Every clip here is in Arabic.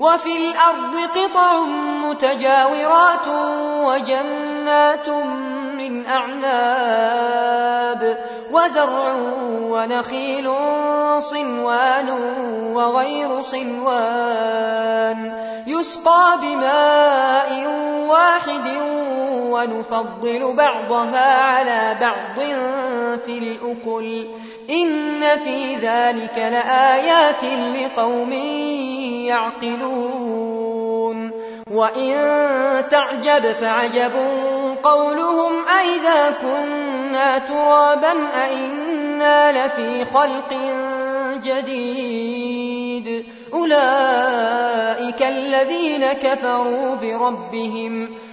وفي الأرض قطع متجاورات وجنات من أعناب وزرع ونخيل صنوان وغير صنوان يسقى بماء واحد ونفضل بعضها على بعض في الأكل إن في ذلك لآيات لقوم يعقلون. وإن تعجب فعجب قولهم أئذا كنا ترابا أئنا لفي خلق جديد. أولئك الذين كفروا بربهم.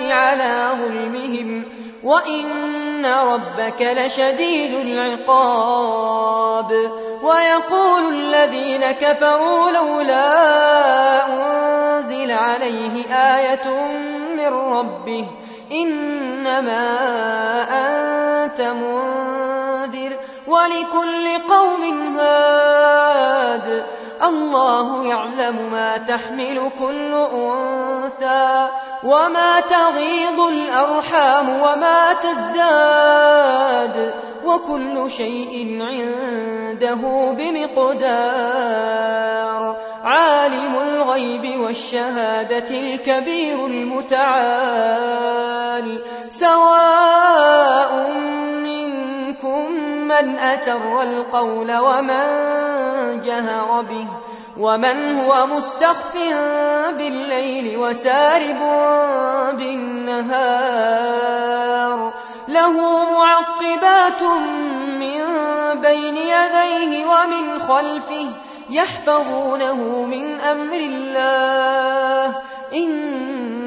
على ظلمهم وإن ربك لشديد العقاب ويقول الذين كفروا لولا أنزل عليه آية من ربه إنما أنت منذر ولكل قوم هاد الله يعلم ما تحمل كل أنثى وما تغيض الأرحام وما تزداد وكل شيء عنده بمقدار عالم الغيب والشهادة الكبير المتعال سواء منكم من أسر القول ومن جهر به ومن هو مستخف بالليل وسارب بالنهار له معقبات من بين يديه ومن خلفه يحفظونه من أمر الله.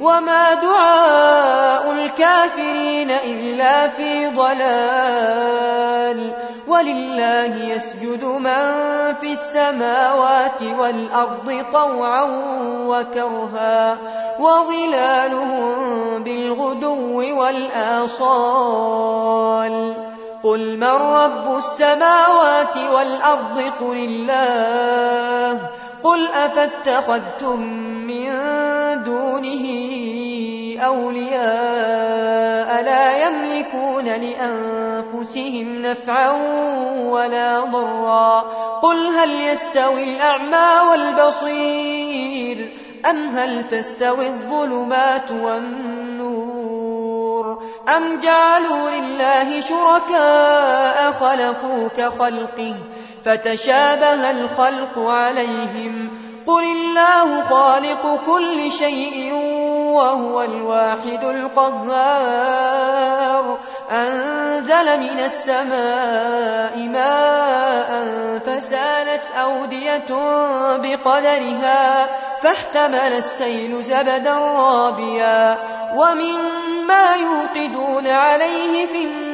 وما دعاء الكافرين إلا في ضلال ولله يسجد من في السماوات والأرض طوعا وكرها وظلالهم بالغدو والآصال قل من رب السماوات والأرض قل الله قل أفاتخذتم من دونه أولياء لا يملكون لأنفسهم نفعا ولا ضرا قل هل يستوي الأعمى والبصير أم هل تستوي الظلمات والنور أم جعلوا لله شركاء خلقوا كخلقه فتشابه الخلق عليهم قل الله خالق كل شيء وهو الواحد القهار أنزل من السماء ماء فسالت أودية بقدرها فاحتمل السيل زبدا رابيا ومما يوقدون عليه في النار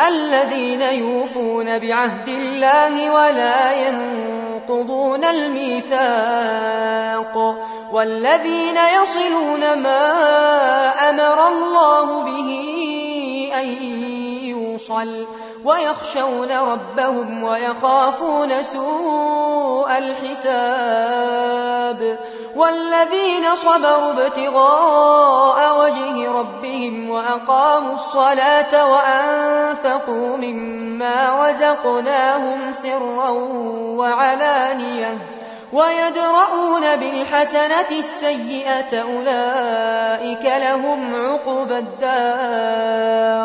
الذين يوفون بعهد الله ولا ينقضون الميثاق والذين يصلون ما أمر الله به أن يوصل ويخشون ربهم ويخافون سوء الحساب والذين صبروا ابتغاء وجه ربهم وأقاموا الصلاة وأنفقوا مما رزقناهم سرا وعلانية ويدرؤون بالحسنة السيئة أولئك لهم عقب الدار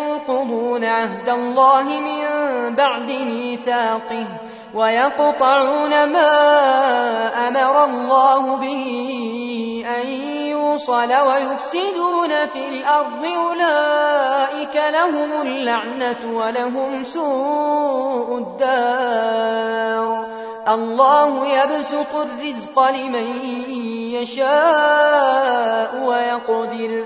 ينقضون عهد الله من بعد ميثاقه ويقطعون ما أمر الله به أن يوصل ويفسدون في الأرض أولئك لهم اللعنة ولهم سوء الدار. الله يبسط الرزق لمن يشاء ويقدر.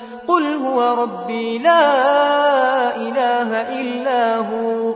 قل هو ربي لا إله إلا هو.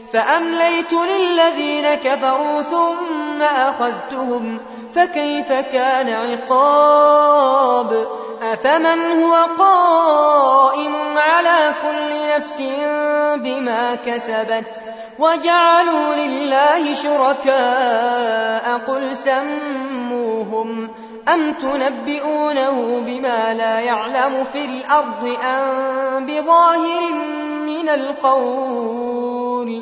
فأمليت للذين كفروا ثم أخذتهم فكيف كان عقاب؟ أفمن هو قائم على كل نفس بما كسبت؟ وجعلوا لله شركاء قل سموهم أم تنبئونه بما لا يعلم في الأرض أم بظاهر من القول؟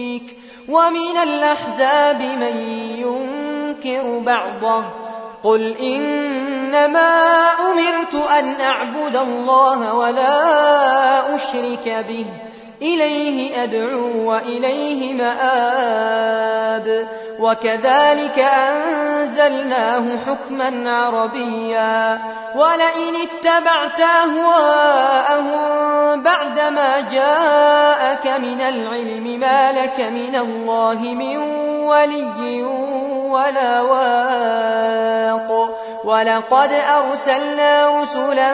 ومن الأحزاب من ينكر بعضه. قل إنما أمرت أن أعبد الله ولا أشرك به. إليه أدعو وإليه مآب. وكذلك أنزلناه حكما عربيا. ولئن اتبعت أهواءهم بعدما جاءك من العلم ما لك من الله من ولي ولا واق. ولقد أرسلنا رسلا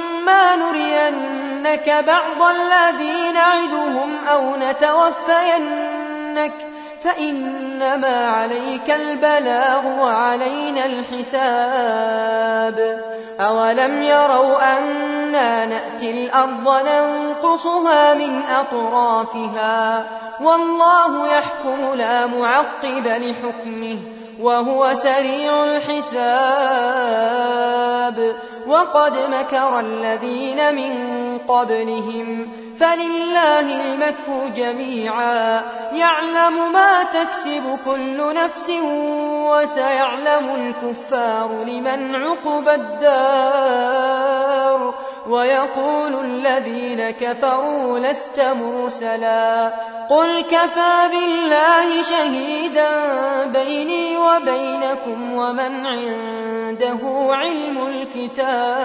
نرينك بعض الذي نعدهم أو نتوفينك فإنما عليك البلاغ وعلينا الحساب أولم يروا أنا نأتي الأرض ننقصها من أطرافها والله يحكم لا معقب لحكمه وهو سريع الحساب. وقد مكر الذين من قبلهم. فلله المكر جميعا. يعلم ما تكسب كل نفس وسيعلم الكفار لمن عقب الدار. ويقول الذين كفروا لست مرسلا. قل كفى بالله شهيدا بيني وبينكم ومن عنده علم الكتاب.